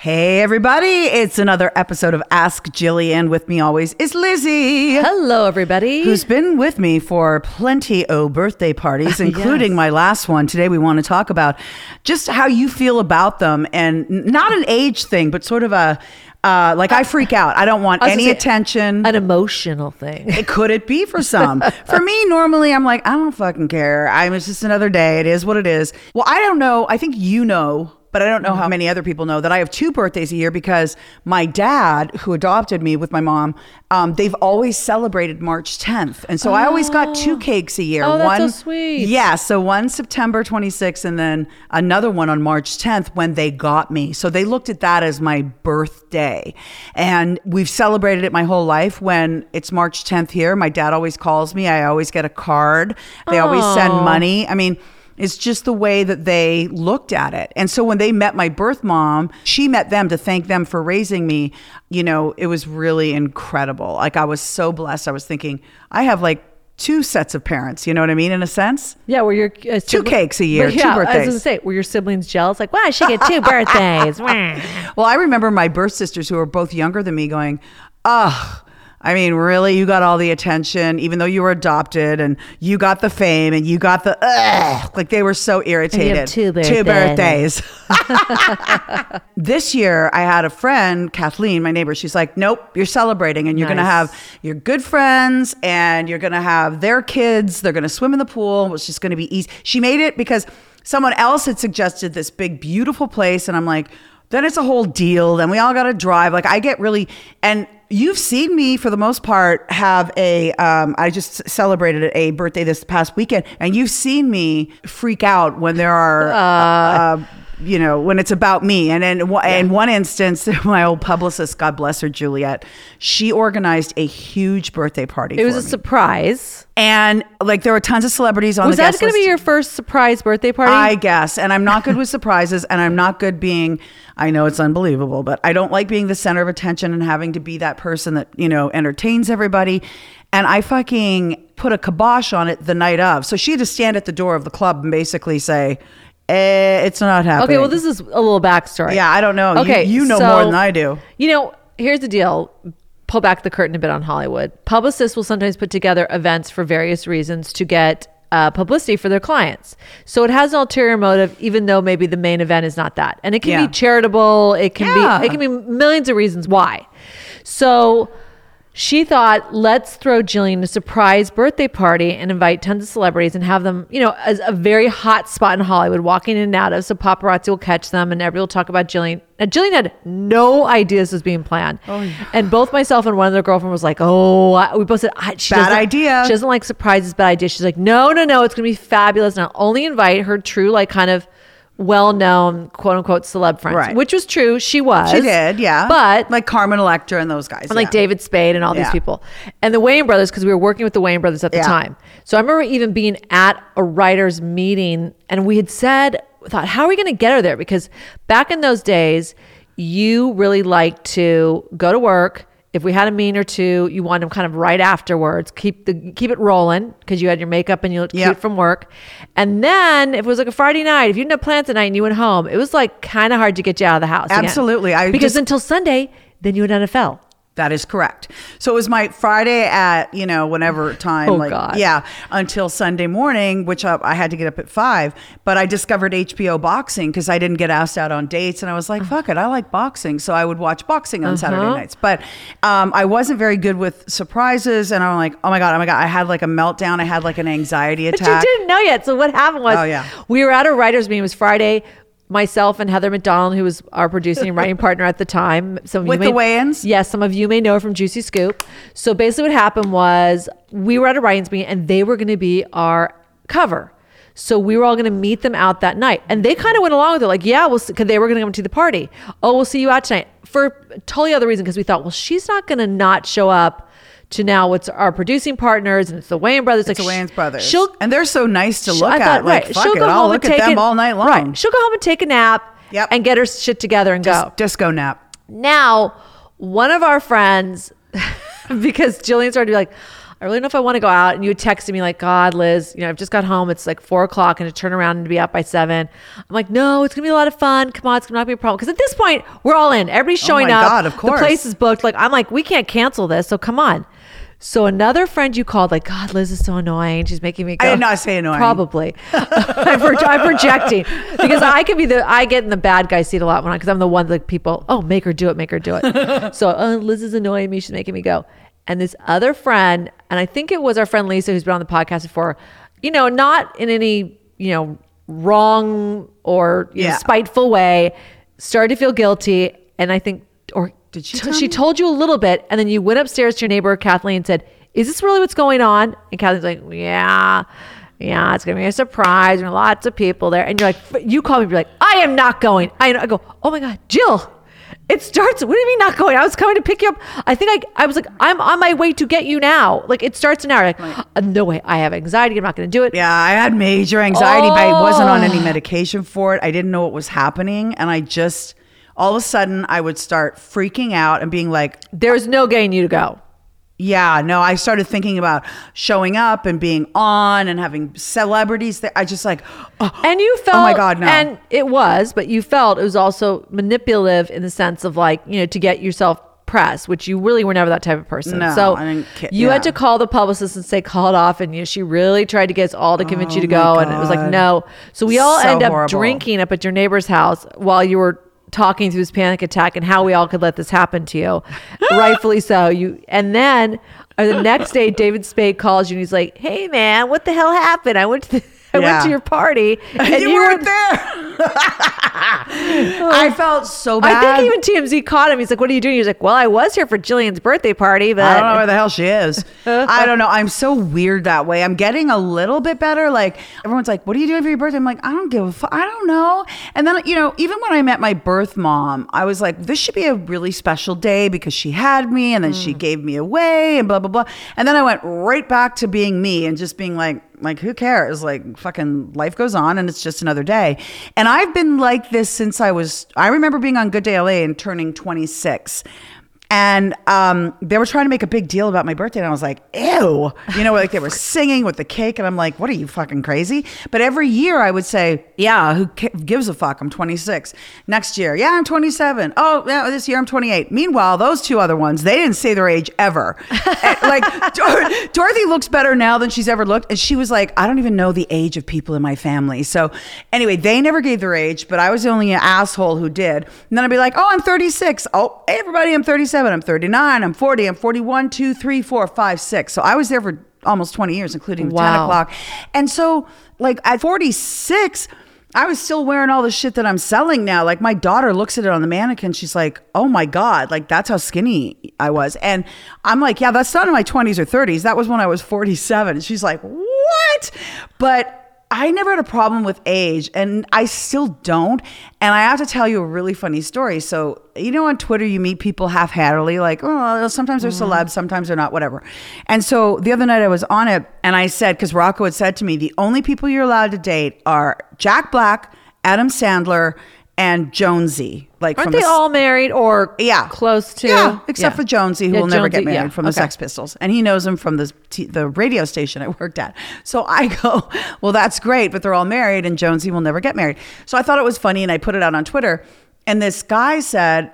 Hey, everybody. It's another episode of Ask Jillian. With me always is Lizzie, Hello, everybody. who's been with me for plenty of birthday parties, including Yes. my last one. Today, we want to talk about just how you feel about them and not an age thing, but sort of a uh, like I freak out. I don't want I any say, attention. an emotional thing? It could it be for some? for me, normally I'm like, I don't fucking care. I'm it's just another day. It is what it is. Well, I don't know. I think you know, but I don't know how many other people know that I have two birthdays a year because my dad, who adopted me with my mom, um, they've always celebrated March 10th, and so I always got two cakes a year. Oh, that's so one, sweet. Yeah, so one September 26th, and then another one on March 10th when they got me. So they looked at that as my birthday. And we've celebrated it my whole life. When it's March 10th here, my dad always calls me. I always get a card. They always send money. I mean, it's just the way that they looked at it. And so when they met my birth mom, she met them to thank them for raising me. You know, it was really incredible. Like I was so blessed. I was thinking, I have like two sets of parents, you know what I mean, in a sense? Yeah, were your uh, Two cakes a year, But two yeah, I was birthdays. gonna say, were your siblings jealous? Like, wow, I should get two birthdays. Well, I remember my birth sisters who were both younger than me going, ugh. I mean, really, you got all the attention, even though you were adopted, and you got the fame, and you got the ugh. Like they were so irritated. two Two birthdays. birthdays. this year, I had a friend, Kathleen, my neighbor. She's like, "Nope, you're celebrating, and you're gonna have your good friends, and you're gonna have their kids. They're gonna swim in the pool. It's just gonna be easy." She made it because someone else had suggested this big, beautiful place, and I'm like, then it's a whole deal. Then we all got to drive. Like I get really, and you've seen me for the most part have a. Um, I just celebrated a birthday this past weekend, and you've seen me freak out when there are. uh, you know, when it's about me. And in, one- in one instance, my old publicist, God bless her, Juliet, she organized a huge birthday party. It was a me. surprise. and like there were tons of celebrities on Was that going to be your first surprise birthday party? I guess. And I'm not good with surprises and I'm not good being I know it's unbelievable, but I don't like being the center of attention and having to be that person that, you know, entertains everybody. And I fucking put a kibosh on it the night of. So she had to stand at the door of the club and basically say, eh, it's not happening. okay, well, this is a little backstory. Yeah, I don't know. You- Okay, you, know so, more than I do. You know, here's the deal. Pull back the curtain a bit on Hollywood. Publicists will sometimes put together events for various reasons to get uh, publicity for their clients. So it has an ulterior motive, even though maybe the main event is not that. And it can Yeah. be charitable. It can Yeah. be. It can be millions of reasons why. So. She thought, let's throw Jillian a surprise birthday party and invite tons of celebrities and have them, you know, as a very hot spot in Hollywood, walking in and out of, so paparazzi will catch them and everybody will talk about Jillian. Now, Jillian had no idea this was being planned. Oh, yeah. And both myself and one of other girlfriend was like, oh, I- we both said, I, she Bad idea. She doesn't like surprises, bad idea. She's like, no, no, no, it's going to be fabulous. And I'll only invite her true, like, kind of well known, quote unquote, celeb friends, Right. which was true. She was. She did, yeah. But like Carmen Electra and those guys. and like yeah. David Spade and all Yeah. these people. And the Wayans brothers, because we were working with the Wayans brothers at the Yeah. time. So I remember even being at a writers' meeting and we had said, thought, how are we going to get her there? Because back in those days, you really liked to go to work. If we had a mean or two, you wanted them kind of right afterwards. Keep the keep it rolling because you had your makeup and you looked Yeah. cute from work. And then if it was like a Friday night, if you didn't have plans at night and you went home, it was like kind of hard to get you out of the house. again. Absolutely. I because just- until Sunday, then you had NFL. That is correct. So it was my Friday at, you know, whenever time, Oh, like, God. yeah, until Sunday morning, which I, I had to get up at five. But I discovered HBO boxing because I didn't get asked out on dates. And I was like, fuck it, I like boxing. So I would watch boxing on Saturday Uh-huh. nights. But um, I wasn't very good with surprises. And I'm like, oh my God, oh my God. I had like a meltdown. I had like an anxiety attack. But you didn't know yet. So what happened was, Oh, yeah. we were at a writers' meeting. It was Friday. Myself and Heather McDonald, who was our producing and writing partner at the time, some of With you the may, Wayans? Yes, some of you may know her from Juicy Scoop. So basically, what happened was we were at a writers' meeting, and they were going to be our cover. So we were all going to meet them out that night, and they kind of went along with it, like, "Yeah, we'll," because they were going to come to the party. Oh, we'll see you out tonight for totally other reason because we thought, well, she's not going to not show up to now what's our producing partners and it's the Wayans brothers. It's like the Wayans brothers. She'll and they're so nice to look I at. thought, like, right, she'll it, go I'll home look and at take them it- all night long. Right. She'll go home and take a nap Yep. and get her shit together and Just go. disco nap. Now, one of our friends, because Jillian started to be like, I really don't know if I want to go out. And you texted me like, God, Liz, you know, I've just got home. It's like four o'clock and to turn around and to be out by seven. I'm like, no, it's gonna be a lot of fun. Come on, it's gonna not be a problem. Because at this point, we're all in. Everybody's oh showing Oh up. God, of course. The place is booked. Like, I'm like, we can't cancel this. So come on. So another friend you called, like, God, Liz is so annoying. She's making me go. I did not say annoying. Probably. I'm, pro- I'm projecting because I could be the, I get in the bad guy seat a lot when I, because I'm the one that people, oh, make her do it, make her do it. so, oh, Liz is annoying me. She's making me go. And this other friend, and I think it was our friend Lisa who's been on the podcast before, you know, not in any, you know, wrong or you know, spiteful way, started to feel guilty. And I think, or Did she t- tell she you? told you a little bit. And then you went upstairs to your neighbor, Kathleen, and said, Is this really what's going on? And Kathleen's like, Yeah. Yeah, it's gonna be a surprise. There are lots of people there, and you're like, you call me, you're like, I am not going. I, I go, oh my god, Jill, it starts. What do you mean not going? I was coming to pick you up. I think I, I was like, I'm on my way to get you now. Like it starts an hour. Like, "Uh, no way, I have anxiety. I'm not gonna do it. Yeah, I had major anxiety, but I wasn't on Oh. any medication for it. I didn't know what was happening. And I just, all of a sudden, I would start freaking out and being like, There's no getting you to go. yeah, no, I started thinking about showing up and being on and having celebrities there. I just like, oh, And you felt, oh my God, no. And it was, but you felt it was also manipulative in the sense of like, you know, to get yourself press, which you really were never that type of person. No, so I didn't you yeah. had to call the publicist and say, call it off. And you know, she really tried to get us all to convince you to Oh go. And it was like, no. So we all So end up horrible. drinking up at your neighbor's house while you were talking through his panic attack and how we all could let this happen to you. Rightfully so. You and then uh, the next day David Spade calls you and he's like, Hey man, what the hell happened? I went to the, I went to your party and you, weren't there. I felt so bad. I think even TMZ caught him. He's like, "What are you doing?" He's like, "Well, I was here for Jillian's birthday party, but I don't know where the hell she is. I don't know. I'm so weird that way. I'm getting a little bit better. Like everyone's like, "What are you doing for your birthday?" I'm like, "I don't give a fuck. I don't know." And then you know, even when I met my birth mom, I was like, "This should be a really special day because she had me, and then she hmm. gave me away, and blah blah blah." And then I went right back to being me and just being like, like who cares? Like fucking life goes on, and it's just another day. And I've been like this since I was. I remember being on Good Day LA and turning 26. And um, they were trying to make a big deal about my birthday, and I was like, "Ew!" You know, like they were singing with the cake, and I'm like, "What are you fucking crazy?" But every year I would say, "Yeah, who gives a fuck? I'm 26." Next year, "Yeah, I'm 27." Oh, yeah, this year I'm 28. Meanwhile, those two other ones, they didn't say their age ever. And, like Dor- Dorothy looks better now than she's ever looked, and she was like, "I don't even know the age of people in my family." So anyway, they never gave their age, but I was the only asshole who did. And then I'd be like, "Oh, I'm 36." Oh, hey, everybody, I'm 37. I'm 39. I'm 40. I'm 41, 2, 3, 4, 5, 6. So I was there for almost 20 years, including the 10 o'clock. And so, like, at 46, I was still wearing all the shit that I'm selling now. Like, my daughter looks at it on the mannequin. She's like, oh my God, like, that's how skinny I was. And I'm like, yeah, that's not in my 20s or 30s. That was when I was 47. And she's like, what? But I never had a problem with age, and I still don't. And I have to tell you a really funny story. So, you know, on Twitter, you meet people half heartedly, like, oh, sometimes they're mm-hmm. celebs, sometimes they're not, whatever. And so the other night I was on it, and I said, because Rocco had said to me, the only people you're allowed to date are Jack Black, Adam Sandler, and Jonesy. Like, aren't they the, all married or yeah, close to? Yeah, except Yeah. for Jonesy, who Yeah, will never get married yeah, from the okay. Sex Pistols, and he knows him from the t- the radio station I worked at. So I go, well, that's great, but they're all married, and Jonesy will never get married. So I thought it was funny, and I put it out on Twitter, and this guy said.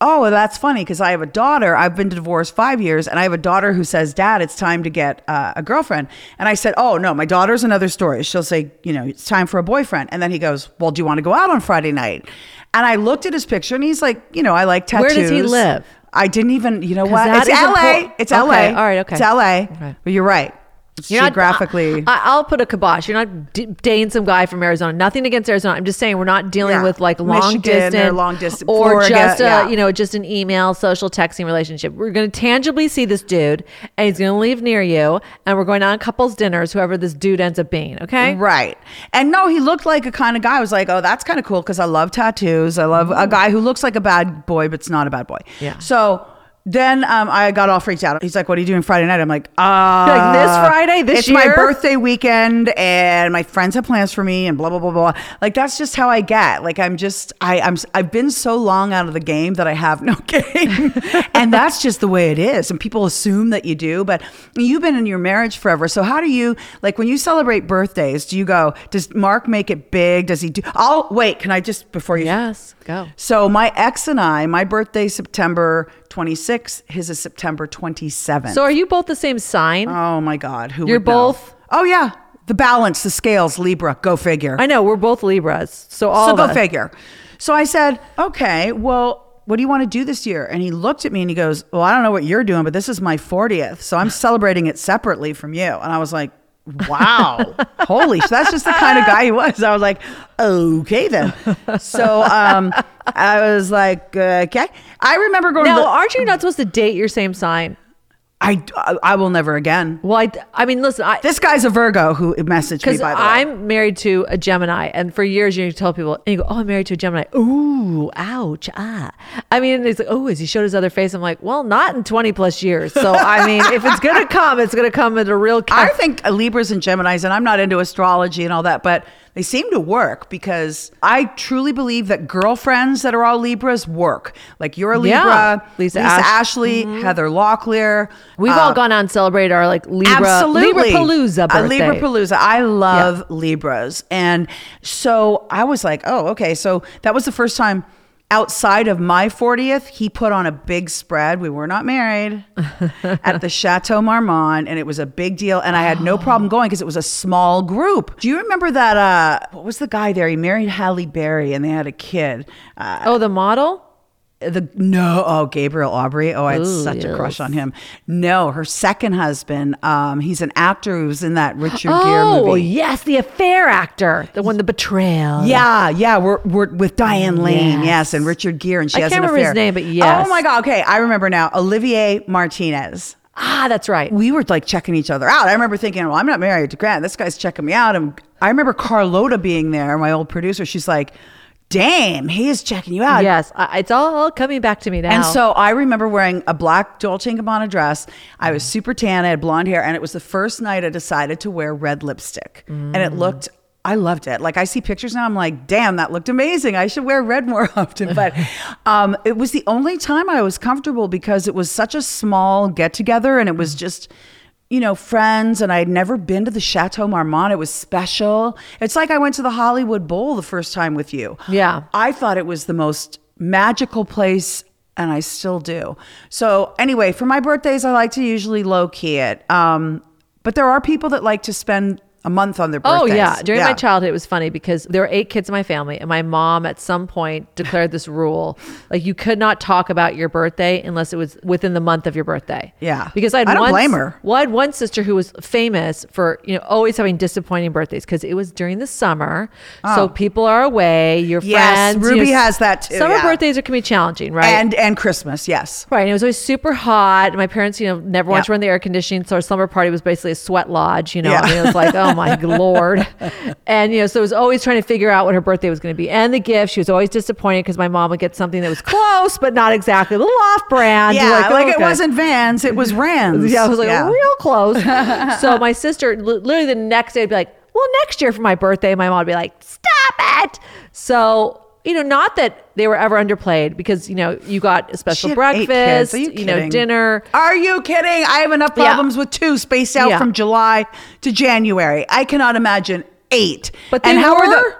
Oh, well, that's funny because I have a daughter. I've been divorced five years, and I have a daughter who says, "Dad, it's time to get uh, a girlfriend." And I said, "Oh no, my daughter's another story. She'll say, you know, it's time for a boyfriend." And then he goes, "Well, do you want to go out on Friday night?" And I looked at his picture, and he's like, "You know, I like tattoos." Where does he live? I didn't even, you know what? It's LA. important. It's Okay, LA. all right, okay. It's LA. Okay. But you're right. It's You're not- geographically. I, I'll put a kibosh. You're not d- dating some guy from Arizona. Nothing against Arizona. I'm just saying we're not dealing Yeah. with like long Michigan or distance, long distance- or Florida, just a yeah. you know just an email, social texting relationship. We're going to tangibly see this dude, and he's going to live near you, and we're going on couples dinners. Whoever this dude ends up being, okay? Right. And no, he looked like a kind of guy. I was like, oh, that's kind of cool because I love tattoos. I love mm-hmm. a guy who looks like a bad boy, but's not a bad boy. Yeah. So then um, I got all freaked out. He's like, "What are you doing Friday night?" I'm like, "Uh, Like, this Friday, this it's my birthday weekend, and my friends have plans for me, and blah blah blah blah." Like that's just how I get. Like I'm just I I'm I've been so long out of the game that I have no game, and that's just the way it is. And people assume that you do, but you've been in your marriage forever. So how do you like when you celebrate birthdays? Do you go? Does Mark make it big? Does he do? Oh wait, can I just before you? Yes, go. So my ex and I, my birthday September 26th, his is September 27th. So are you both the same sign? oh my God, who You're would know? both- Oh yeah, the balance, the scales, Libra. Go figure. I know we're both Libras, so all so go us. figure. So I said, okay, well, what do you want to do this year? And he looked at me and he goes, well, I don't know what you're doing, but this is my 40th, so I'm celebrating it separately from you. And I was like. Wow. Holy, so that's just the kind of guy he was. I was like, okay then. So um, I was like, uh, okay. I remember going to Now, the, aren't you not supposed to date your same sign? I, I will never again. Well, I, I mean, listen, I, This guy's a Virgo who messaged me by the way. I'm married to a Gemini, and for years you tell people, and you go, "Oh, I'm married to a Gemini." Ooh, ouch, ah. I mean, it's like, "Oh, has he showed his other face?" I'm like, "Well, not in 20 plus years." So, I mean, if it's gonna come, it's gonna come at a real. I think Libras and Geminis, and I'm not into astrology and all that, but they seem to work because I truly believe that girlfriends that are all Libras work. Like you're a Libra, Yeah. Lisa Lisa, Ash- Mm-hmm. Ashley, Heather Locklear. We've uh, all gone out and celebrated our like Libra, Absolutely. Libra Palooza birthday. Libra Palooza. I love Libras. And so I was like, oh, okay. So that was the first time outside of my 40th, he put on a big spread. We were not married at the Chateau Marmont, and it was a big deal. And I had no problem going because it was a small group. Do you remember that? Uh, what was the guy there? He married Halle Berry and they had a kid. Uh, oh, the model. The no oh Gabriel Aubrey oh I had Ooh, such a crush on him no her second husband um he's an actor who's in that Richard Gere movie. Oh, yes, the affair actor, the one, the betrayal. yeah yeah we're, we're with Diane Lane yes. Yes. and Richard Gere and she I has can't an remember his name, but yes. oh my god okay I remember now Olivier Martinez Ah, that's right. we were like checking each other out. I remember thinking, well, I'm not married to Grant. This guy's checking me out. And I remember Carlota being there, my old producer. She's like, damn, he is checking you out. yes, I, it's all coming back to me now. And so I remember wearing a black Dolce & Gabbana dress. I was super tan. I had blonde hair. And it was the first night I decided to wear red lipstick. And it looked, I loved it. Like I see pictures now, I'm like, damn, that looked amazing. I should wear red more often. But um, it was the only time I was comfortable because it was such a small get together and it was just, you know, friends, and I had never been to the Chateau Marmont. It was special. It's like I went to the Hollywood Bowl the first time with you. Yeah. I thought it was the most magical place, and I still do. So, anyway, for my birthdays, I like to usually low key it. Um, but there are people that like to spend a month on their birthday. Oh yeah, during my childhood, it was funny because there were eight kids in my family, and my mom at some point declared this rule: like you could not talk about your birthday unless it was within the month of your birthday. Yeah. because I had I don't one, blame her. Well, I had one sister who was famous for you know always having disappointing birthdays because it was during the summer, so oh. people are away. Your Oh. Yes, friends, you Ruby know, has that too, Summer yeah. birthdays are can be challenging, right? And and Christmas, yes. Right. And it was always super hot. My parents, you know, never wanted Yeah. to run the air conditioning. So our summer party was basically a sweat lodge, you know. Yeah. I mean, it was like, oh my Lord. And, you know, so it was always trying to figure out what her birthday was going to be. And the gift, she was always disappointed because my mom would get something that was close, but not exactly a little off brand. Yeah, You're like, oh, it okay. wasn't Vans, it was Rands. Yeah, I was like, Yeah. real close. so my sister, li- literally the next day, would be like, well, next year for my birthday, my mom would be like, stop it. So, you know, not that they were ever underplayed because, you know, you got a special She had eight breakfast, you you, know, dinner. Are you kidding? I have enough Yeah. problems with two spaced out Yeah. from July to January. I cannot imagine eight. But and how are the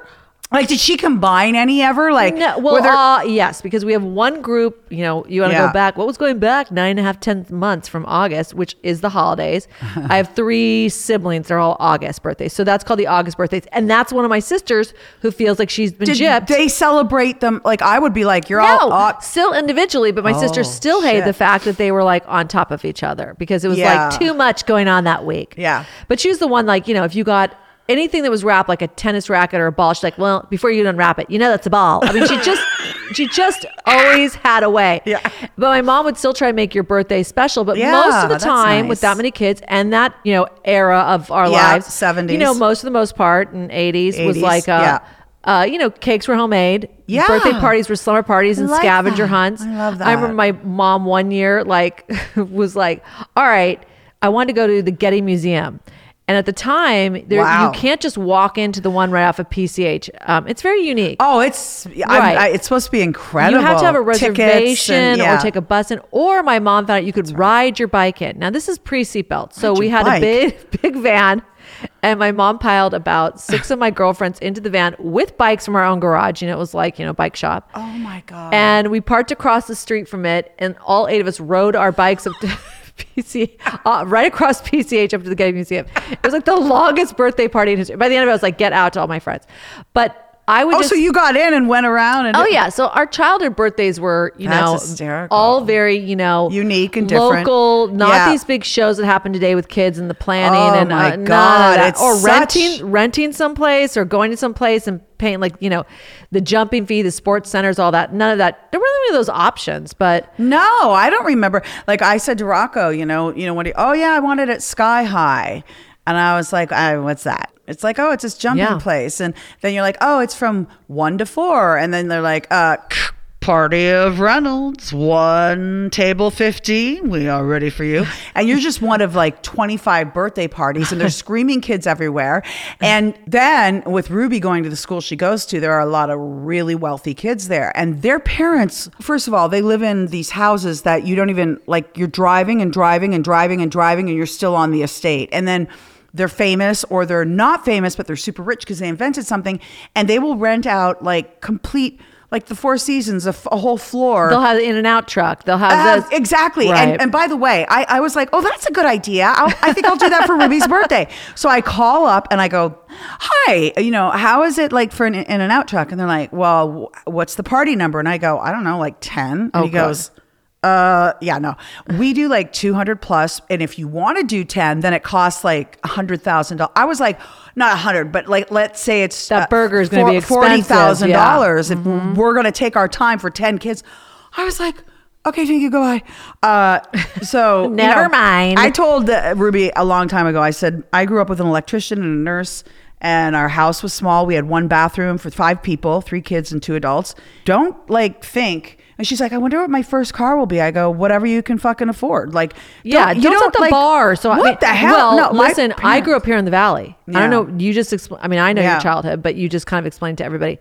like? Did she combine any ever? Like, No, well, there- uh, yes, because we have one group. You know, you want to Yeah. go back. What was going back nine and a half, ten months from August, which is the holidays. I have three siblings; they're all August birthdays, so that's called the August birthdays, and that's one of my sisters who feels like she's been did gypped. they celebrate them? Like, I would be like, you're no, all. Uh, still individually, but my sister Oh, still hated the fact that they were like on top of each other because it was Yeah. like too much going on that week. Yeah. But she was the one like, you know, if you got anything that was wrapped like a tennis racket or a ball, she's like, well, before you unwrap it, you know that's a ball. I mean, she just she just always had a way. Yeah. But my mom would still try and make your birthday special. But Yeah, most of the time nice. with that many kids and that, you know, era of our Yeah, lives, 70s. You know, most of the most part in 80s, was like uh yeah. Uh, you know, cakes were homemade. Yeah. Birthday parties were slumber parties and like scavenger that. hunts. I love that. I remember my mom one year like was like, "All right, I want to go to the Getty Museum." And at the time, there, Wow. you can't just walk into the one right off of PCH. Um, it's very unique. Oh, it's Right. I, it's supposed to be incredible. You have to have a reservation and- yeah. or take a bus in. Or my mom found out you could ride your bike in. Now this is pre seatbelt, so we had bike? a big big van, and my mom piled about six of my girlfriends into the van with bikes from our own garage, and it was like you know bike shop. Oh my god! And we parked across the street from it, and all eight of us rode our bikes up to PC, uh, right across PCH up to the Getty Museum. It was like the longest birthday party in history. By the end of it, I was like, "Get out!" to all my friends. But I would oh, just so you got in and went around and Oh yeah, so our childhood birthdays were, you know, hysterical. all very, you know, Unique and different. local. Not Yeah. these big shows that happen today with kids and the planning Oh, and my uh, God, that. or such- renting renting someplace or going to some place and paying like you know the jumping fee, the sports centers, all that. None of that. There weren't any of those options, but No, I don't remember. Like I said to Rocco, you know, you know what? He, oh yeah, I wanted it sky high, and I was like, I, what's that? It's like, oh, it's this jumping Yeah. place, and then you're like, oh, it's from one to four, and then they're like, uh. Party of Reynolds, one table 15. We are ready for you. And you're just one of like 25 birthday parties, and there's screaming kids everywhere. And then with Ruby going to the school she goes to, there are a lot of really wealthy kids there. And their parents, first of all, they live in these houses that you don't even like, you're driving and driving and driving and driving, and you're still on the estate. And then they're famous or they're not famous, but they're super rich because they invented something, and they will rent out like complete. Like the Four Seasons, a, f- a whole floor. they'll have the In-N-Out truck. They'll have Uh, exactly. Right. And, and by the way, I, I was like, oh, that's a good idea. I'll, I think I'll do that for Ruby's birthday. So I call up and I go, hi, you know, how is it like for an In-N-Out truck? And they're like, well, wh- what's the party number? And I go, I don't know, like 10. And Oh, he God. goes, uh, yeah, no, we do like 200. And if you want to do 10, then it costs like a hundred thousand dollars. I was like, not a hundred, but like, let's say it's That burger is gonna be Forty thousand expensive, dollars yeah. Mm-hmm. if we're going to take our time for 10 kids. I was like, okay, thank you, goodbye. Uh, so you Never mind. I told uh, Ruby a long time ago. I said I grew up with an electrician and a nurse, and our house was small. We had one bathroom for five people, three kids and two adults. Don't like think. And she's like, I wonder what my first car will be. I go, whatever you can fucking afford. Like, Yeah, you don't, the like- bar. So I what mean, the hell? Well, no, listen, I grew up here in the valley. I don't know. You just expl- I mean, I know Yeah. your childhood, but you just kind of explained to everybody.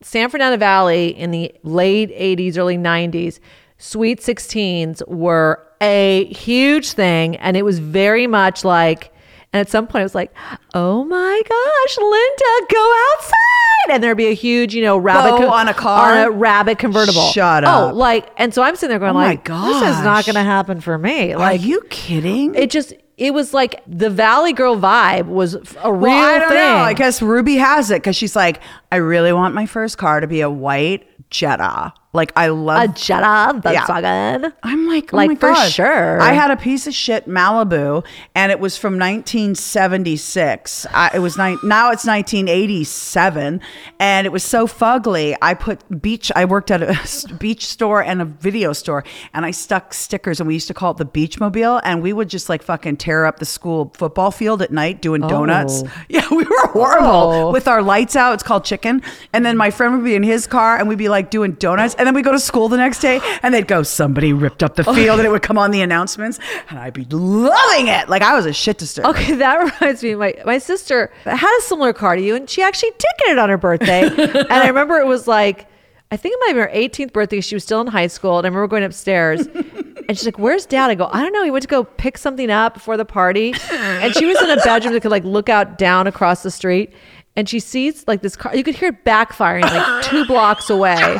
San Fernando Valley in the late '80s, early '90s, Sweet 16s were a huge thing, and it was very much like. And at some point, I was like, "Oh my gosh, Linda, go outside!" And there'd be a huge, you know, rabbit Bow on a car? on a rabbit convertible. Shut oh, up. Oh, like, and so I'm sitting there going, Oh my like, this is not going to happen for me. Like, Are Like, you kidding? it just it was like the Valley Girl vibe was a real well, I don't thing. know. I guess Ruby has it because she's like, I really want my first car to be a white Jetta. Like I love a Jetta, that's Yeah. I'm like, oh Like, for God. sure. I had a piece of shit Malibu, and it was from 1976. I, it was ni- now it's 1987, and it was so fugly. I put beach. I worked at a beach store and a video store, and I stuck stickers, and we used to call it the Beach Mobile, and we would just like fucking tear up the school football field at night doing donuts. Oh. Yeah, we were horrible Oh. with our lights out. It's called chicken, and then my friend would be in his car, and we'd be like doing donuts, and then we go to school the next day, and they'd go, "Somebody ripped up the oh. field," and it would come on the announcements, and I'd be loving it. Like I was a shit disturber. Okay, that reminds me. My my sister had a similar car to you, and she actually did get it on her birthday. and I remember it was like, I think it might have been her 18th birthday. She was still in high school, and I remember going upstairs, and she's like, "Where's Dad?" I go, "I don't know. He went to go pick something up before the party," and she was in a bedroom that could like look out down across the street, and she sees like this car. You could hear it backfiring like two blocks away,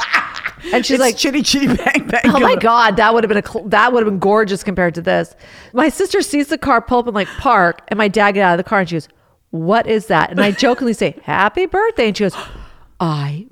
and she's It's like, chitty chitty bang bang. Oh my god, that would have been a cl- that would have been gorgeous compared to this. My sister sees the car pull up and like park, and my dad get out of the car and she goes, "What is that?" And I jokingly say, "Happy birthday!" And she goes, "I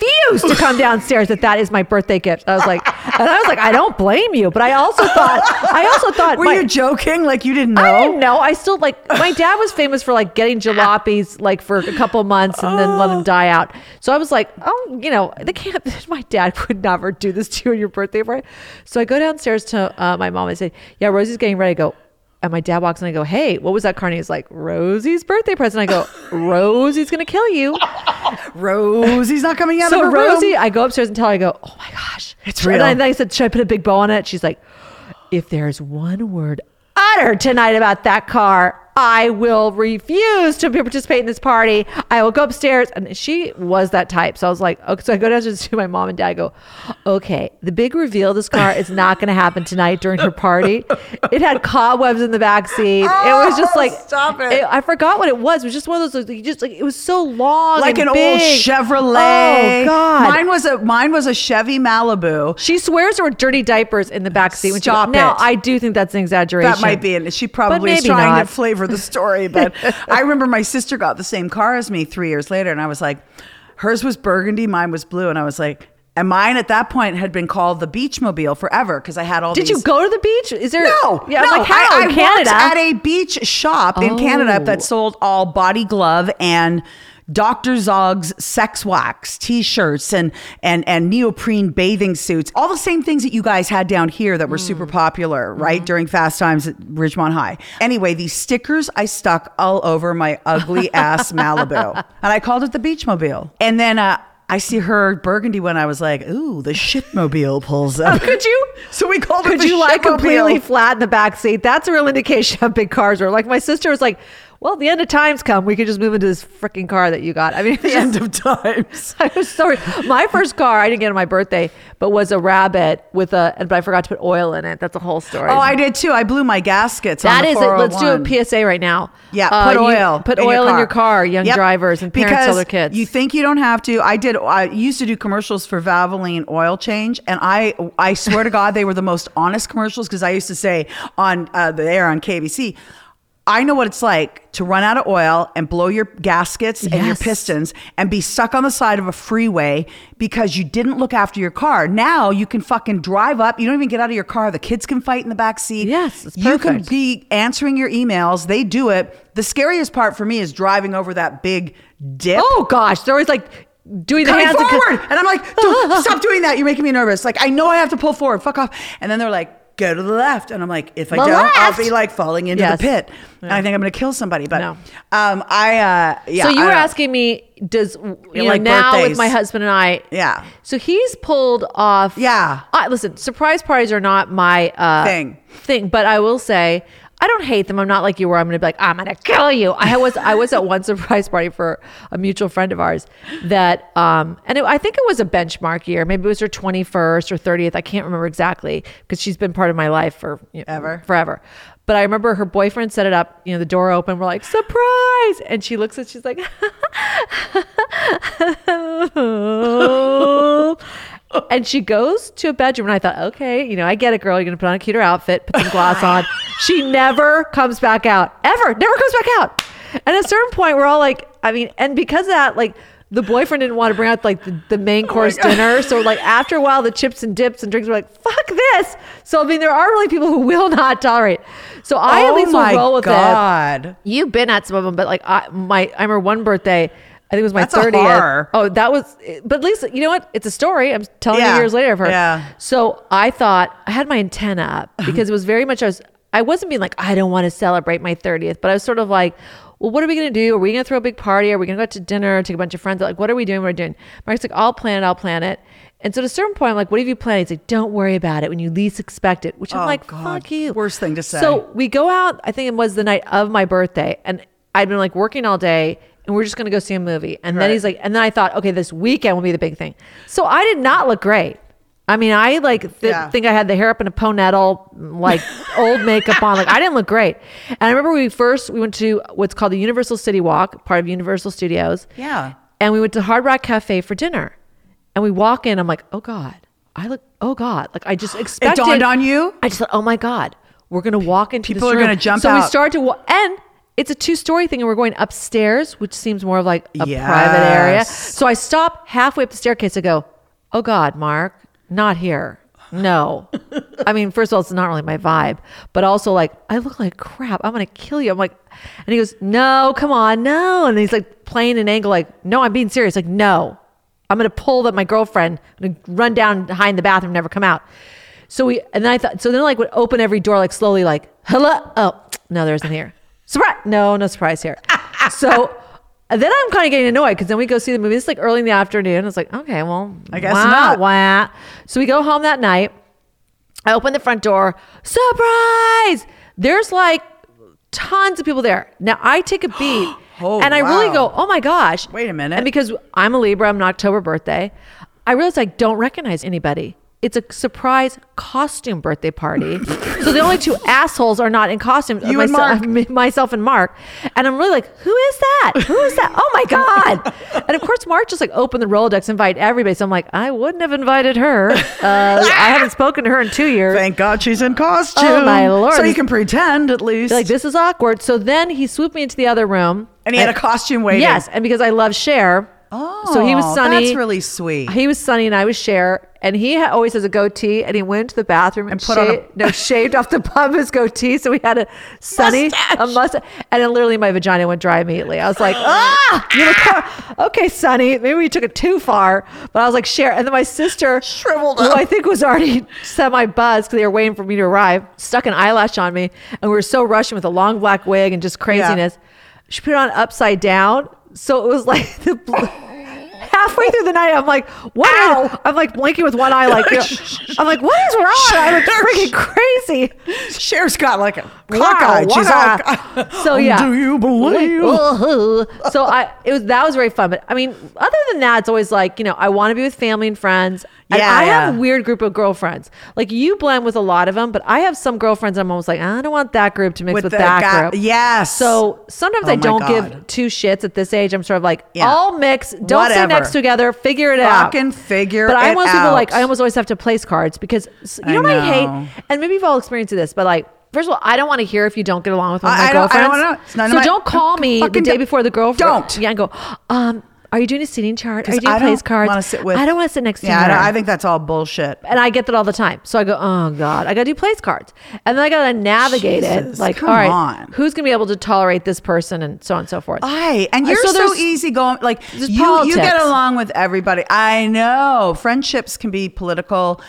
refuse to come downstairs. That that is my birthday gift." I was like, and I was like, I don't blame you, but I also thought, I also thought, Were my- you joking? Like you didn't know? I didn't know. I still like my dad was famous for like getting jalopies like for a couple months and then let them die out. So I was like, oh, you know, they can't. My dad would never do this to you on your birthday party. So I go downstairs to uh, my mom and say, yeah, Rosie's getting ready. I go, and my dad walks in and I go, Hey, what was that car? And he's like, Rosie's birthday present. I go, Rosie's gonna kill you. Rosie's not coming out so of her Rosie, room. I go upstairs and tell her, I go, Oh my gosh. It's real. And I said, Should I put a big bow on it? She's like, If there's one word uttered tonight about that car, I will refuse to participate in this party. I will go upstairs. And she was that type. So I was like, okay. So I go downstairs to my mom and dad. I go, okay, the big reveal of this car is not going to happen tonight during her party. It had cobwebs in the back seat. it was just Oh, like, stop it. I forgot what it was. It was just one of those, like, just like, it was so long. like an and old. Chevrolet. Oh, God. Mine was a mine was a Chevy Malibu. she swears there were dirty diapers in the back seat. When Stop she, now. I do think that's an exaggeration. That might be, and she probably is trying not. to flavor the story. But I remember my sister got the same car as me three years later, and I was like, hers was burgundy, mine was blue, and I was like, and mine at that point had been called the Beachmobile forever because I had all. Did these, you go to the beach? Is there? No, Yeah, no. I'm like how I, I Canada? worked at a beach shop in Canada Oh. that sold all body glove and Dr. Zog's sex wax T-shirts and and and neoprene bathing suits, all the same things that you guys had down here that were super Mm. popular, Mm-hmm. right during Fast Times at Ridgemont High. Anyway, these stickers I stuck all over my ugly ass Malibu, and I called it the Beachmobile. And then uh, I see her burgundy one. I was like, "Ooh, the shitmobile pulls up." Could you? So we called it Could you like shitmobile. completely flat in the back seat? That's a real indication how big cars are. Like my sister was like, "Well, the end of times come. We could just move into this freaking car that you got." I mean, the end of times. I was sorry. My first car, I didn't get on my birthday, but was a rabbit with a, but I forgot to put oil in it. That's a whole story. Oh, I did too. I blew my gaskets. That on the is it. Let's do a PSA right now. Yeah, Uh, put oil. put in oil in your car, young Yep. drivers and parents because tell their kids. You think you don't have to? I did. I used to do commercials for Valvoline oil change, and I I swear to God, they were the most honest commercials because I used to say on uh, the air on KBC. I know what it's like to run out of oil and blow your gaskets and your pistons and be stuck on the side of a freeway because you didn't look after your car. Now you can fucking drive up. You don't even get out of your car. The kids can fight in the back seat. Yes, it's you can be answering your emails. They do it. The scariest part for me is driving over that big dip. oh gosh, they're always like doing the Coming hands. and- forward, and I'm like, stop doing that. You're making me nervous. Like, I know I have to pull forward. Fuck off. And then they're like, go to the left, and I'm like, if I The don't, I'll be like falling into Yes. the pit, and I think I'm gonna kill somebody. But No. um, I uh, yeah. so you I were asking me, does you know, like now birthdays. with my husband and I? Yeah. So he's pulled off. Yeah. I, listen, surprise parties are not my uh, Thing. Thing, but I will say. I don't hate them. I'm not like you, where I'm going to be like, I'm going to kill you. I was, I was at one surprise party for a mutual friend of ours that, um, and it, I think it was a benchmark year. Maybe it was her 21st or 30th. I can't remember exactly because she's been part of my life for you know, Ever. forever. But I remember her boyfriend set it up. You know, the door open. We're like, surprise! And she looks at, she's like, and she goes to a bedroom. And I thought, okay, you know, I get it, girl. You're gonna put on a cuter outfit, put some gloss on. She never comes back out, ever. Never comes back out. And at a certain point, we're all like, I mean, and because of that, like. The boyfriend didn't want to bring out like the, the main oh course God. dinner. So like after a while, the chips and dips and drinks were like, fuck this. So I mean, there are really people who will not tolerate. So I at oh least will roll with it. god. You've been at some of them, but like I, my, I remember one birthday. I think it was my thirtieth. Oh, that was. But at least you know what? It's a story. I'm telling Yeah. you years later of her. Yeah. So I thought I had my antenna up because it was very much. I was. I wasn't being like I don't want to celebrate my thirtieth, but I was sort of like, well, what are we gonna do? Are we gonna throw a big party? Are we gonna go out to dinner? Take a bunch of friends? Like, what are we doing? What are we doing? Mark's like, I'll plan it. I'll plan it. And so at a certain point, I'm like, what have you planned? He's like, don't worry about it when you least expect it. Which I'm Oh, like, God. fuck you. Worst thing to say. So we go out. I think it was the night of my birthday, and I'd been like working all day, and we're just gonna go see a movie. And then he's like, and then I thought, okay, this weekend will be the big thing. So I did not look great. I mean, I like th- Yeah. think I had the hair up in a ponettle, like old makeup on. Like I didn't look great. And I remember we first we went to what's called the Universal City Walk, part of Universal Studios. Yeah. And we went to Hard Rock Cafe for dinner. And we walk in. I'm like, oh god, I look. Oh god, like I just expected. dawned on you? I just thought, oh my god, we're gonna walk into People are room. gonna jump So we start to wa- and. It's a two-story thing, and we're going upstairs, which seems more of like a Yes. private area. So I stop halfway up the staircase. I go, "Oh God, Mark, not here. No. I mean, first of all, it's not really my vibe, but also like I look like crap. I'm gonna kill you. I'm like, and he goes, "No, come on, no." And he's like playing an angle, like, "No, I'm being serious." Like, no, I'm gonna pull that my girlfriend, I'm gonna run down, hide in the bathroom, never come out. So we and then I thought so then like would open every door like slowly like hello oh no there isn't here surprise no no surprise here so and then I'm kind of getting annoyed because then we go see the movie. It's like early in the afternoon. It's like okay well I guess wah, not. wah. So we go home that night. I open the front door. Surprise! There's like tons of people there. Now I take a beat Oh, and I really go, oh my gosh. Wait a minute. And because I'm a Libra, I'm an October birthday, I realize I don't recognize anybody. It's a surprise costume birthday party. so the only two assholes are not in costume. You and myself, Mark. myself and Mark. And I'm really like, who is that? Who is that? Oh my God. and of course, Mark just like opened the Rolodex, invite everybody. So I'm like, I wouldn't have invited her. Uh, I haven't spoken to her in two years. Thank God she's in costume. Oh, my Lord. So you can pretend at least. like, this is awkward. So then he swooped me into the other room. and he had a costume waiting. Yes. And because I love Cher. Oh, so he was Sonny. That's really sweet. He was Sonny and I was Cher, and he ha- always has a goatee. And he went to the bathroom and, And put on a- shaved, no shaved off the bottom of his goatee, so we had a Sonny Mustache. a mustache, and then literally my vagina went dry immediately. I was like, ah. Okay, Sonny, maybe we took it too far, but I was like, share and then my sister Shriveled who. I think was already semi buzzed because they were waiting for me to arrive, stuck an eyelash on me, and we were so rushing with a long black wig and just craziness. She put it on upside down, so it was like the. Halfway through the night, I'm like, what? is- I'm like blinking with one eye, like, you know, I'm like, what is wrong? I look freaking crazy. Cher's got like a Wow, cockeyed. She's wow. Oh, all. So, yeah. Do you believe? Uh-huh. so I it was that was very fun. But I mean, other than that, it's always like you know I want to be with family and friends. And Yeah, I have yeah. a weird group of girlfriends. Like you blend with a lot of them, but I have some girlfriends. I'm almost like I don't want that group to mix with, With that guy- group. yes. So sometimes Oh I don't God. give two shits at this age. I'm sort of like Yeah. all mix. Don't Whatever. next together. Figure it out. Fucking figure But I almost people like. I almost always have to place cards because you I know what I hate, and maybe you've all experienced this, but like. First of all, I don't want to hear if you don't get along with one of my I don't- I girlfriends. don't know. It's none of so my- don't call me the day before the girlfriend. don't. Yeah, and go. Um, are you doing a seating chart? Are you doing I place don't cards? with- I don't want to sit next to Yeah, I, her. don't- I think that's all bullshit. and I get that all the time. So I go, oh god, I got to do place cards, and then I got to navigate it. Like, come all right, on. who's gonna be able to tolerate this person, and so on and so forth. I, and you're so so, easy going. Like you, you get along with everybody. I know friendships can be political,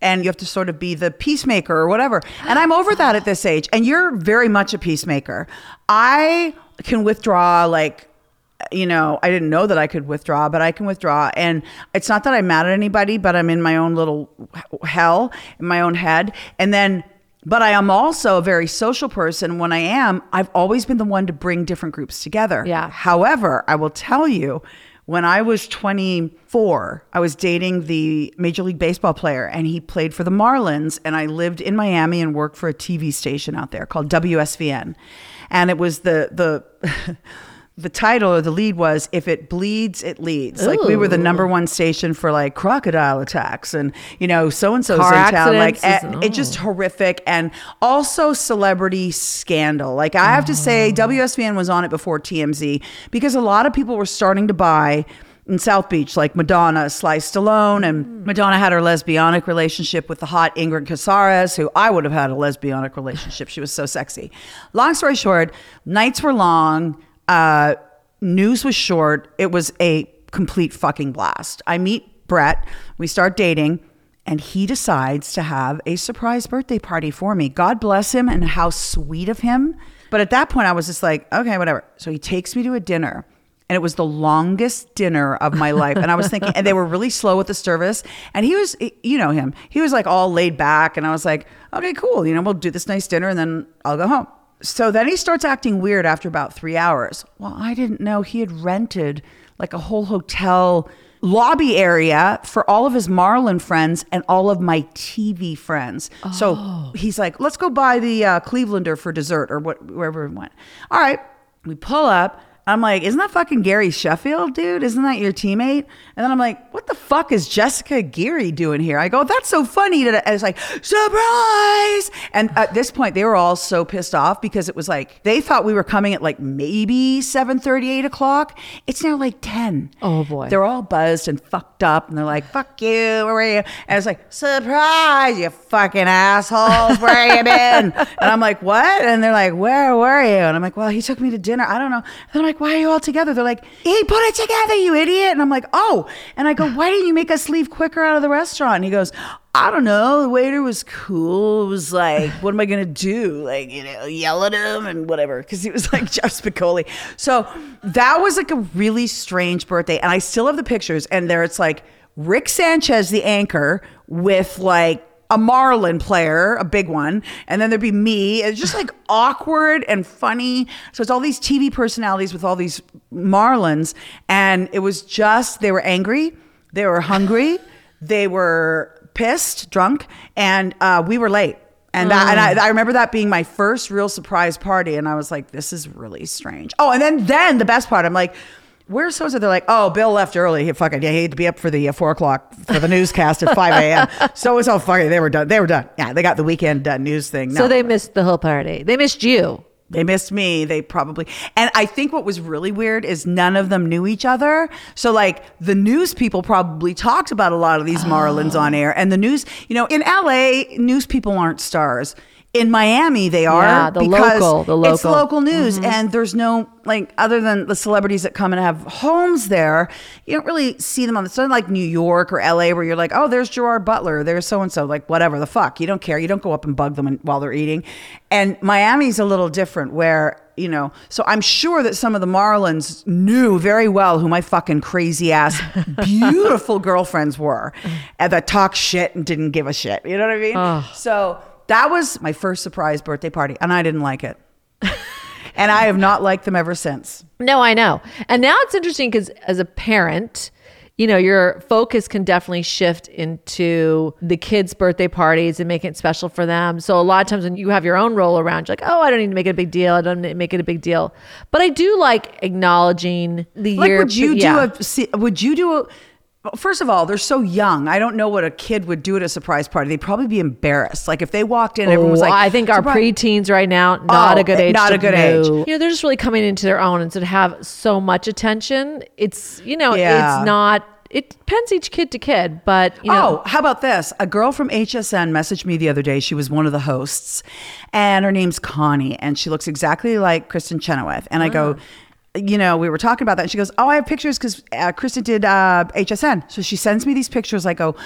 and you have to sort of be the peacemaker or whatever. And I'm over that at this age. And you're very much a peacemaker. I can withdraw like. You know, I didn't know that I could withdraw, but I can withdraw. And it's not that I'm mad at anybody, but I'm in my own little hell in my own head. And then but I am also a very social person. When I am, I've always been the one to bring different groups together. Yeah. However, I will tell you, when I was 24, I was dating the Major League Baseball player, and he played for the Marlins. And I lived in Miami and worked for a TV station out there called WSVN. And it was the the the title or the lead was "If it bleeds, it leads." Like we were the number one station for like crocodile attacks, and you know, so and so's in town. Like accidents eh, it just horrific and also celebrity scandal. Like I have to Oh. say, WSVN was on it before TMZ because a lot of people were starting to buy in South Beach, like Madonna, Sly Stallone, and Madonna had her lesbianic relationship with the hot Ingrid Casares, who I would have had a lesbianic relationship. She was so sexy. Long story short, nights were long. Uh, news was short. It was a complete fucking blast. I meet Brett. We start dating and he decides to have a surprise birthday party for me. God bless him and how sweet of him. But at that point, I was just like, okay, whatever. So he takes me to a dinner. And it was the longest dinner of my life. And I was thinking, and they were really slow with the service. And he was, you know him, he was like all laid back. And I was like, okay, cool. You know, we'll do this nice dinner and then I'll go home. So then he starts acting weird after about three hours. Well, I didn't know he had rented like a whole hotel lobby area for all of his Marlin friends and all of my TV friends. So he's like, let's go buy the uh, Clevelander for dessert or what, wherever we went. All right, we pull up. I'm like, isn't that fucking Gary Sheffield, dude? Isn't that your teammate? And then I'm like, what the fuck is Jessica Geary doing here? I go, that's so funny. And it's like, surprise. And at this point, they were all so pissed off because it was like, they thought we were coming at like maybe 7 8 o'clock. It's now like 10. Oh, boy. They're all buzzed and fucked up. And they're like, fuck you. Where were you? And it's like, surprise, you fucking assholes. Where have you been? and I'm like, what? And they're like, where were you? And I'm like, well, he took me to dinner. I don't know. And I'm like, why are you all together? They're like, he put it together, you idiot. And I'm like, oh. And I go, why didn't you make us leave quicker out of the restaurant? And he goes, I don't know. The waiter was cool. It was like, what am I going to do? Like, you know, yell at him and whatever. Cause he was like Jeff Spicoli. So that was like a really strange birthday. And I still have the pictures. And there it's like Rick Sanchez, the anchor, with like a Marlin player, a big one, and then there'd be me. It's just like awkward and funny. So it's all these TV personalities with all these Marlins, and it was just they were angry, they were hungry, they were pissed, drunk, and uh, we were late. And that, and I, I remember that being my first real surprise party, and I was like, "This is really strange." Oh, and then then the best part, I'm like, where's so They're like, oh, Bill left early. He fucking, yeah, he had to be up for the uh, four o'clock for the newscast at 5 a.m. so and so fucking, they were done. They were done. Yeah, they got the weekend uh, news thing. No. So they missed the whole party. They missed you. They missed me. They probably, and I think what was really weird is none of them knew each other. So, like, the news people probably talked about a lot of these Marlins on air. And the news, you know, in LA, news people aren't stars in Miami they are Yeah, the because local- the it's local. local news mm-hmm. and there's no like other than the celebrities that come and have homes there you don't really see them on the so like New York or LA where you're like oh there's Gerard Butler there's so and so like whatever the fuck you don't care you don't go up and bug them while they're eating. And Miami's a little different where you know so I'm sure that some of the Marlins knew very well who my fucking crazy ass beautiful girlfriends were and that talk shit and didn't give a shit you know what I mean? So that was my first surprise birthday party, and I didn't like it. and I have not liked them ever since. No, I know. And now it's interesting because as a parent, you know, your focus can definitely shift into the kids' birthday parties and making it special for them. So a lot of times when you have your own roll around, you're like, oh, I don't need to make it a big deal. I don't need to make it a big deal. But I do like acknowledging the Like, year. would you yeah. do a? Would you do a? Well, First of all, they're so young. I don't know what a kid would do at a surprise party. They'd probably be embarrassed. Like if they walked in, everyone was Oh, like, I think our "Surprise." preteens right now, not Oh, a good age. not a good know. age. You know, they're just really coming into their own, and to have so much attention, it's you know, Yeah. it's not. It depends each kid to kid, but you know, Oh, how about this? A girl from HSN messaged me the other day. She was one of the hosts, and her name's Connie, and she looks exactly like Kristin Chenoweth. And I go, you know, we were talking about that. And she goes, "Oh, I have pictures because uh, Kristin did uh, HSN." So she sends me these pictures. I go.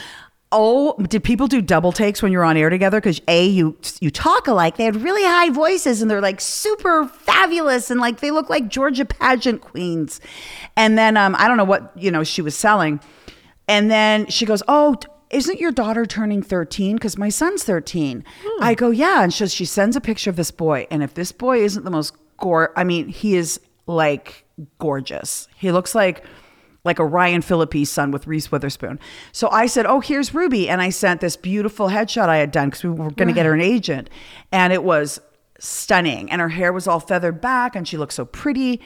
Oh, did people do double takes when you're on air together? Because a you you talk alike. They had really high voices and they're like super fabulous and like they look like Georgia pageant queens. And then um, I don't know what you know she was selling, and then she goes, "Oh, isn't your daughter turning 13? Because my son's 13." I go, "Yeah." And she she sends a picture of this boy, and if this boy isn't the most gore, I mean, he is like gorgeous. He looks like like a Ryan Phillippe son with Reese Witherspoon. So I said, "Oh, here's Ruby," and I sent this beautiful headshot I had done because we were going to get her an agent, and it was stunning. And her hair was all feathered back, and she looked so pretty.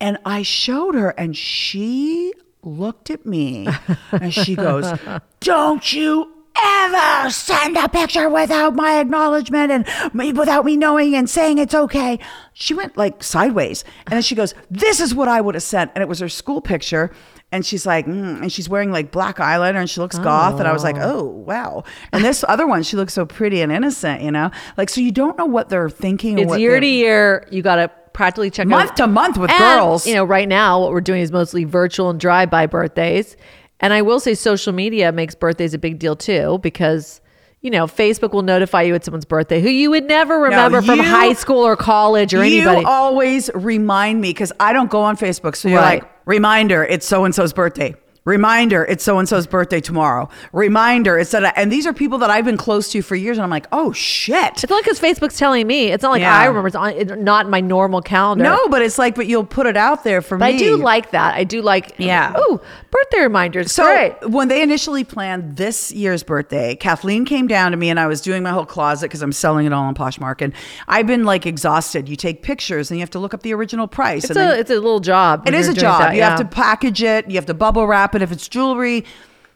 And I showed her, and she looked at me, and she goes, "Don't you." Ever send a picture without my acknowledgement and me, without me knowing and saying it's okay. She went like sideways. And then she goes, This is what I would have sent. And it was her school picture. And she's like, mm, and she's wearing like black eyeliner and she looks goth. And I was like, oh, wow. And this other one, she looks so pretty and innocent, you know? Like, so you don't know what they're thinking. it's what year to year. You got to practically check Month out. to month with And, girls. You know, right now what we're doing is mostly virtual and drive-by birthdays. And I will say, social media makes birthdays a big deal too because. You know, Facebook will notify you it's someone's birthday who you would never remember from you- high school or college or you anybody. always remind me because I don't go on Facebook. So you're Right. like, reminder, it's so and so's birthday. Reminder, it's so and so's birthday tomorrow. Reminder, it's that. And these are people that I've been close to for years. And I'm like, oh shit. It's not because Facebook's telling me. It's not like Yeah. I remember. It's on, it's not in my normal calendar. No, but it's like, but you'll put it out there for But me. I do like that. I do like. Yeah. Oh, birthday reminders. So Great. when they initially planned this year's birthday, Kathleen came down to me and I was doing my whole closet because I'm selling it all on Poshmark. And I've been like exhausted. You take pictures and you have to look up the original price. It's and then- a it's a little job. It is a doing job. that, you have to package it. You have to bubble wrap it. If it's jewelry,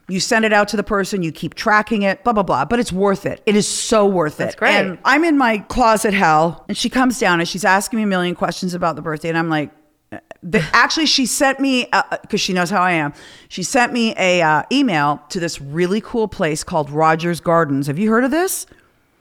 you send it out to the person. You keep tracking it. Blah blah blah. But it's worth it. It is so worth That's it. great. And I'm in my closet hell, and she comes down and she's asking me a million questions about the birthday, and I'm like. uh, The, actually, she sent me because she knows how I am. She sent me a uh, email to this really cool place called Rogers Gardens. Have you heard of this?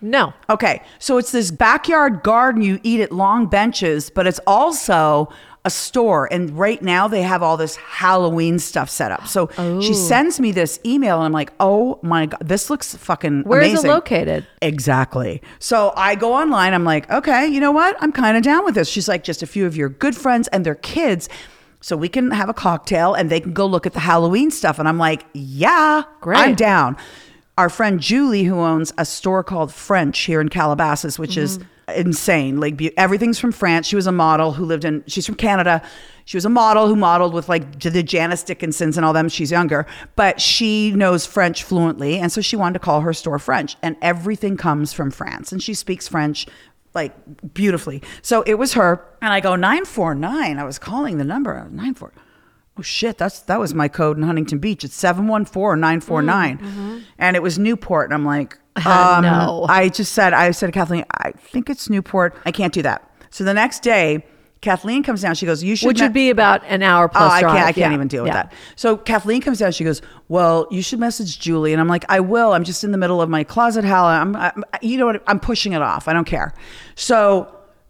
No. Okay, so it's this backyard garden you eat at long benches, but it's also a store and right now they have all this Halloween stuff set up. So she oh. sends me this email and I'm like, "Oh my god, this looks fucking Where is amazing." it located? Exactly. So I go online. I'm like, okay, you know what? I'm kind of down with this. She's like, just a few of your good friends and their kids. So we can have a cocktail and they can go look at the Halloween stuff. And I'm like, yeah, Great. I'm down. Our friend Julie, who owns a store called French here in Calabasas, which is mm-hmm. Insane. Like be- everything's from France. She was a model who lived in, she's from Canada. She was a model who modeled with like the Janice Dickinsons and all them. She's younger, but she knows French fluently. And so she wanted to call her store French. And everything comes from France. And she speaks French like beautifully. So it was her. And I go, 949. I was calling the number. 94. Oh shit, that's that was my code in Huntington Beach. It's 714-949. And it was Newport. And I'm like, um, No. I just said, I said to Kathleen, I think it's Newport. I can't do that. So the next day, Kathleen comes down. She goes, You should Which me- would be about an hour plus Oh, I can't. I can't Yeah. even deal with Yeah. that. So Kathleen comes down. She goes, "Well, you should message Julie." And I'm like, "I will. I'm just in the middle of my closet hell. I'm, I'm you know what? I'm pushing it off. I don't care." So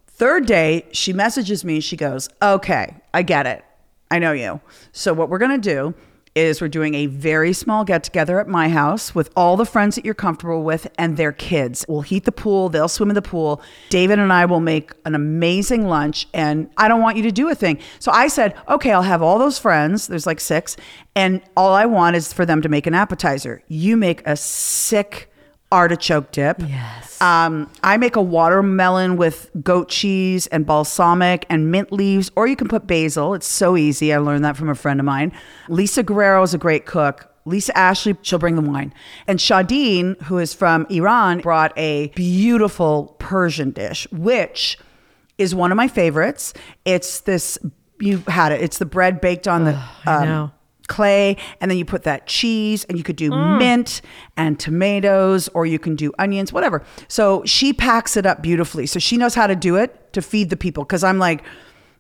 third day, she messages me. She goes, "Okay, I get it. I know you. So what we're gonna do." Is we're doing a very small get together at my house with all the friends that you're comfortable with and their kids. We'll heat the pool, they'll swim in the pool. David and I will make an amazing lunch, and I don't want you to do a thing. So I said, okay, I'll have all those friends. There's like six, and all I want is for them to make an appetizer. You make a sick artichoke dip. Yes. Um, I make a watermelon with goat cheese and balsamic and mint leaves, or you can put basil. It's so easy. I learned that from a friend of mine. Lisa Guerrero is a great cook. Lisa Ashley, she'll bring the wine. And Shadeen, who is from Iran, brought a beautiful Persian dish, which is one of my favorites. It's this, you had it, it's the bread baked on the I know. Clay and then you put that cheese and you could do mm. mint and tomatoes or you can do onions whatever. So she packs it up beautifully. So she knows how to do it to feed the people because i'm like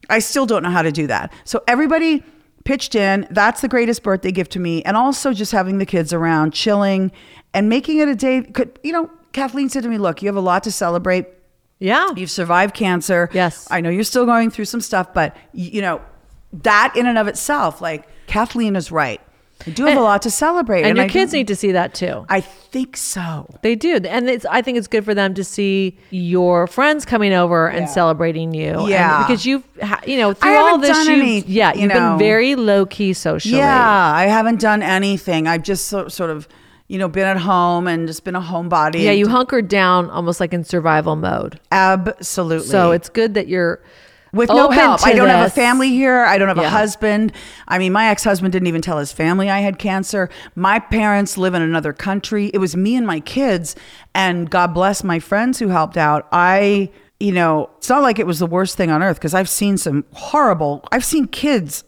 i still don't know how to do that. So everybody pitched in. That's the greatest birthday gift to me. And also just having the kids around chilling and making it a day could you know kathleen said to me look you have a lot to celebrate. Yeah. You've survived cancer. Yes. I know you're still going through some stuff, but you know, that in and of itself, like Kathleen is right. I do have And- a lot to celebrate. and your I kids do- need to see that too. I think so. They do, and it's. I think it's good for them to see your friends coming over and celebrating you. And Yeah. because you've, you know, through all this, done you've, any, yeah, you you've know. been very low key socially. Yeah, I haven't done anything. I've just so, sort of, you know, been at home and just been a homebody. yeah. You hunkered down almost like in survival mode. absolutely. So it's good that you're with no open help. I don't have a family here. I don't have a husband. I mean, my ex husband didn't even tell his family I had cancer. My parents live in another country. It was me and my kids. And God bless my friends who helped out. I, you know, it's not like it was the worst thing on earth because I've seen some horrible, I've seen kids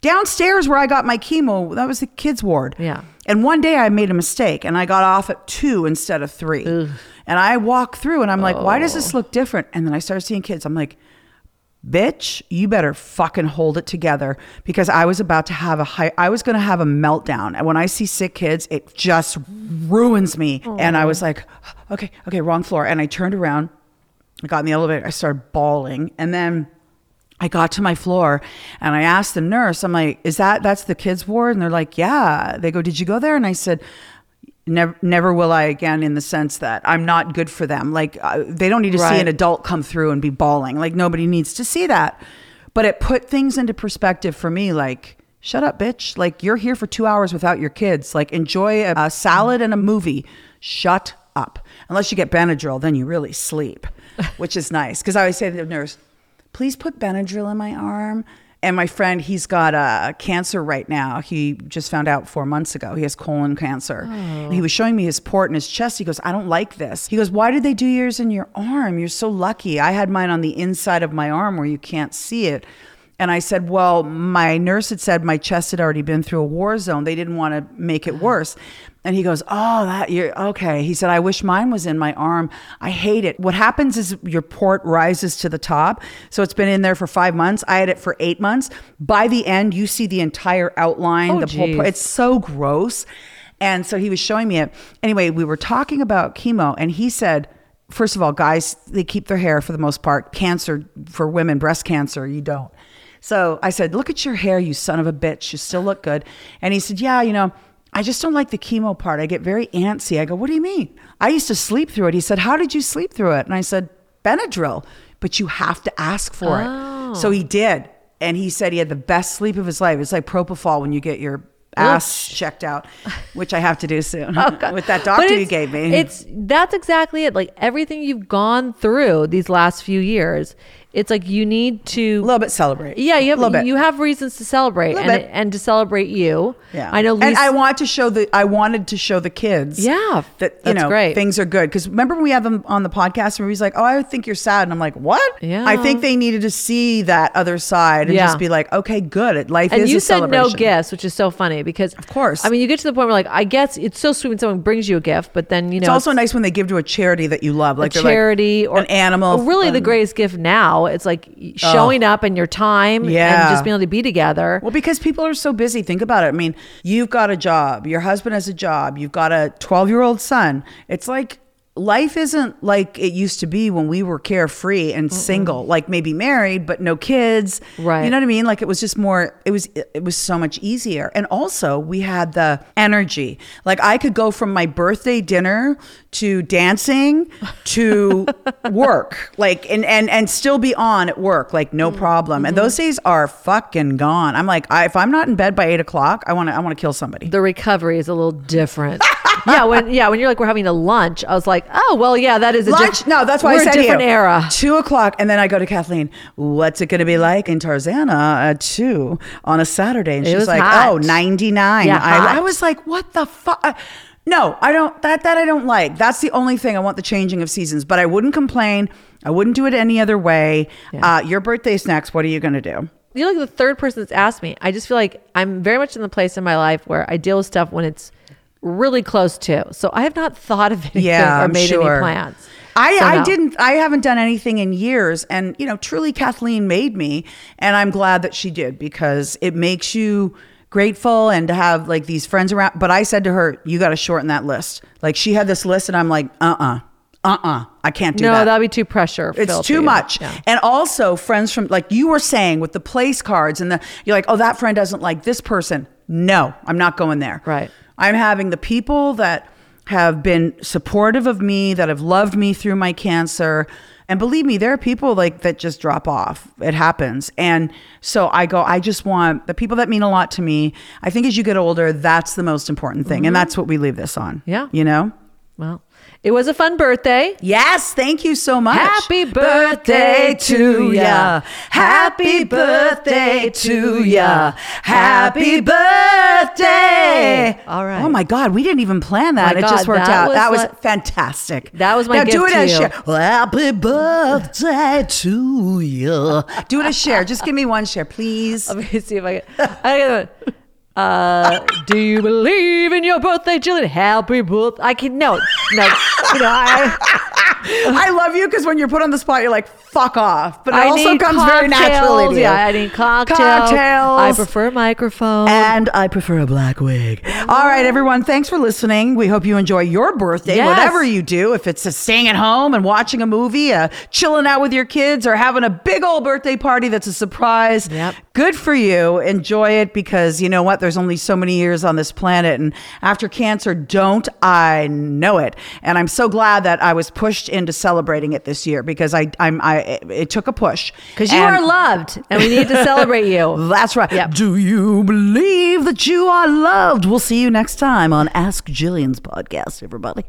downstairs where I got my chemo. That was the kids' ward. Yeah. And one day I made a mistake and I got off at two instead of three. And I walked through and I'm like, why does Oh. this look different? And then I started seeing kids. I'm like, bitch, you better fucking hold it together because I was about to have a high, I was going to have a meltdown. And when I see sick kids, it just ruins me. And I was like, okay, okay, wrong floor. And I turned around, I got in the elevator, I started bawling. And then I got to my floor and I asked the nurse, I'm like, is that, that's the kids ward? And they're like, yeah. They go, did you go there? And I said, never, never will I again in the sense that I'm not good for them. Like uh, they don't need to see an adult come through and be bawling. Like nobody needs to see that. But it put things into perspective for me. Like, shut up, bitch. Like you're here for two hours without your kids. Like enjoy a, a salad and a movie. Shut up. Unless you get Benadryl, then you really sleep, which is nice. Because I always say to the nurse, please put Benadryl in my arm. And my friend, he's got uh, cancer right now. He just found out four months ago. He has colon cancer. He was showing me his port in his chest. He goes, I don't like this. He goes, Why did they do yours in your arm? You're so lucky. I had mine on the inside of my arm where you can't see it. And I said, Well, my nurse had said my chest had already been through a war zone. They didn't want to make it worse. And he goes, Oh, that you're okay. He said, I wish mine was in my arm. I hate it. What happens is your port rises to the top. So it's been in there for five months. I had it for eight months. By the end, you see the entire outline, Oh, the whole port. It's so gross. And so he was showing me it. Anyway, we were talking about chemo, and he said, first of all, guys, they keep their hair for the most part. Cancer for women, breast cancer, you don't. So I said, Look at your hair, you son of a bitch. You still look good. And he said, Yeah, you know, I just don't like the chemo part. I get very antsy. I go, What do you mean? I used to sleep through it. He said, How did you sleep through it? And I said, Benadryl, but you have to ask for Oh. it. So he oh. did. And he said he had the best sleep of his life. It's like propofol when you get your ass checked out, which I have to do soon oh, with that doctor you gave me. It's that's exactly it. Like everything you've gone through these last few years, it's like you need to a little bit celebrate. Yeah, you have you have reasons to celebrate and bit. and to celebrate you. Yeah, I know. and I want to show the. I wanted to show the kids. Yeah, that you know great. things are good. Because remember when we had them on the podcast, and he's like, "Oh, I think you're sad," and I'm like, "What?" Yeah. I think they needed to see that other side and Yeah. just be like, "Okay, good. Life and is you a said no celebration." gifts, which is so funny because of course. I mean, you get to the point where like I guess it's so sweet when someone brings you a gift, but then you know It's also nice when they give to a charity that you love, like a they're like, charity or an animal. Really, the um, greatest gift now it's like showing oh. up and your time Yeah. and just being able to be together. Well, because people are so busy. Think about it. I mean, you've got a job, your husband has a job, you've got a 12 year old son. It's like life isn't like it used to be when we were carefree and single, like maybe married, but no kids. Right. You know what I mean? Like it was just more, it was, it was so much easier. And also we had the energy. Like I could go from my birthday dinner to dancing to work, like, and, and, and still be on at work, like no mm-hmm. problem. And those mm-hmm. days are fucking gone. I'm like, I, if I'm not in bed by eight o'clock, I want to, I want to kill somebody. the recovery is a little different. yeah, when yeah, when you're like we're having a lunch, I was like, oh well, yeah, that is a Lunch? diff- no, that's why I said a different you. era. Two o'clock, and then I go to Kathleen. What's it going to be like in Tarzana at two on a Saturday? And It she's was like, hot. "Oh, 99. Yeah, I. I was like, "What the fuck?" No, I don't. That that I don't like. That's the only thing I want the changing of seasons. But I wouldn't complain. I wouldn't do it any other way. Yeah. Uh, your birthday snacks. What are you going to do? You're like the third person that's asked me. I just feel like I'm very much in the place in my life where I deal with stuff when it's really close to. So I have not thought of anything Yeah, or I'm made sure. any plans. I, So I no. didn't I haven't done anything in years and you know truly Kathleen made me and I'm glad that she did because it makes you grateful and to have like these friends around but I said to her you got to shorten that list like she had this list and I'm like uh-uh uh-uh I can't do No, that no that'd be too pressure. it's too much. Yeah. And also friends from like you were saying with the place cards and the you're like, oh, that friend doesn't like this person. No, I'm not going there. Right. I'm having the people that have been supportive of me, that have loved me through my cancer. And believe me, there are people like that just drop off. It happens. And so I go, I just want the people that mean a lot to me. I think as you get older, that's the most important thing. And that's what we leave this on. Mm-hmm. Yeah. You know? Well, it was a fun birthday. Yes, thank you so much. Happy birthday to ya. Happy birthday to ya. Happy birthday. All right. Oh my God, we didn't even plan that. My it just worked that out. was that was like- fantastic. That was my now do it to as you. share. Happy birthday to you. Do it as share. Just give me one share, please. Let me see if I can. I uh, do you believe in your birthday, Jillian? Happy birthday. I can, no, no. You know, I, I love you because when you're put on the spot, you're like, fuck off. But it I also comes very naturally to you. Yeah, I need cocktails. Cocktails. I prefer a microphone. And I prefer a black wig. All right, everyone. Thanks for listening. We hope you enjoy your birthday, Yes. whatever you do. If it's staying at home and watching a movie, uh, chilling out with your kids, or having a big old birthday party that's a surprise. Yep. Good for you. Enjoy it because you know what? There's only so many years on this planet. And after cancer, don't I know it? And I'm so glad that I was pushed into celebrating it this year because I, I'm, I, it took a push. Because you are loved and we need to celebrate you. that's right. Yep. Do you believe that you are loved? We'll see you next time on Ask Jillian's podcast, everybody.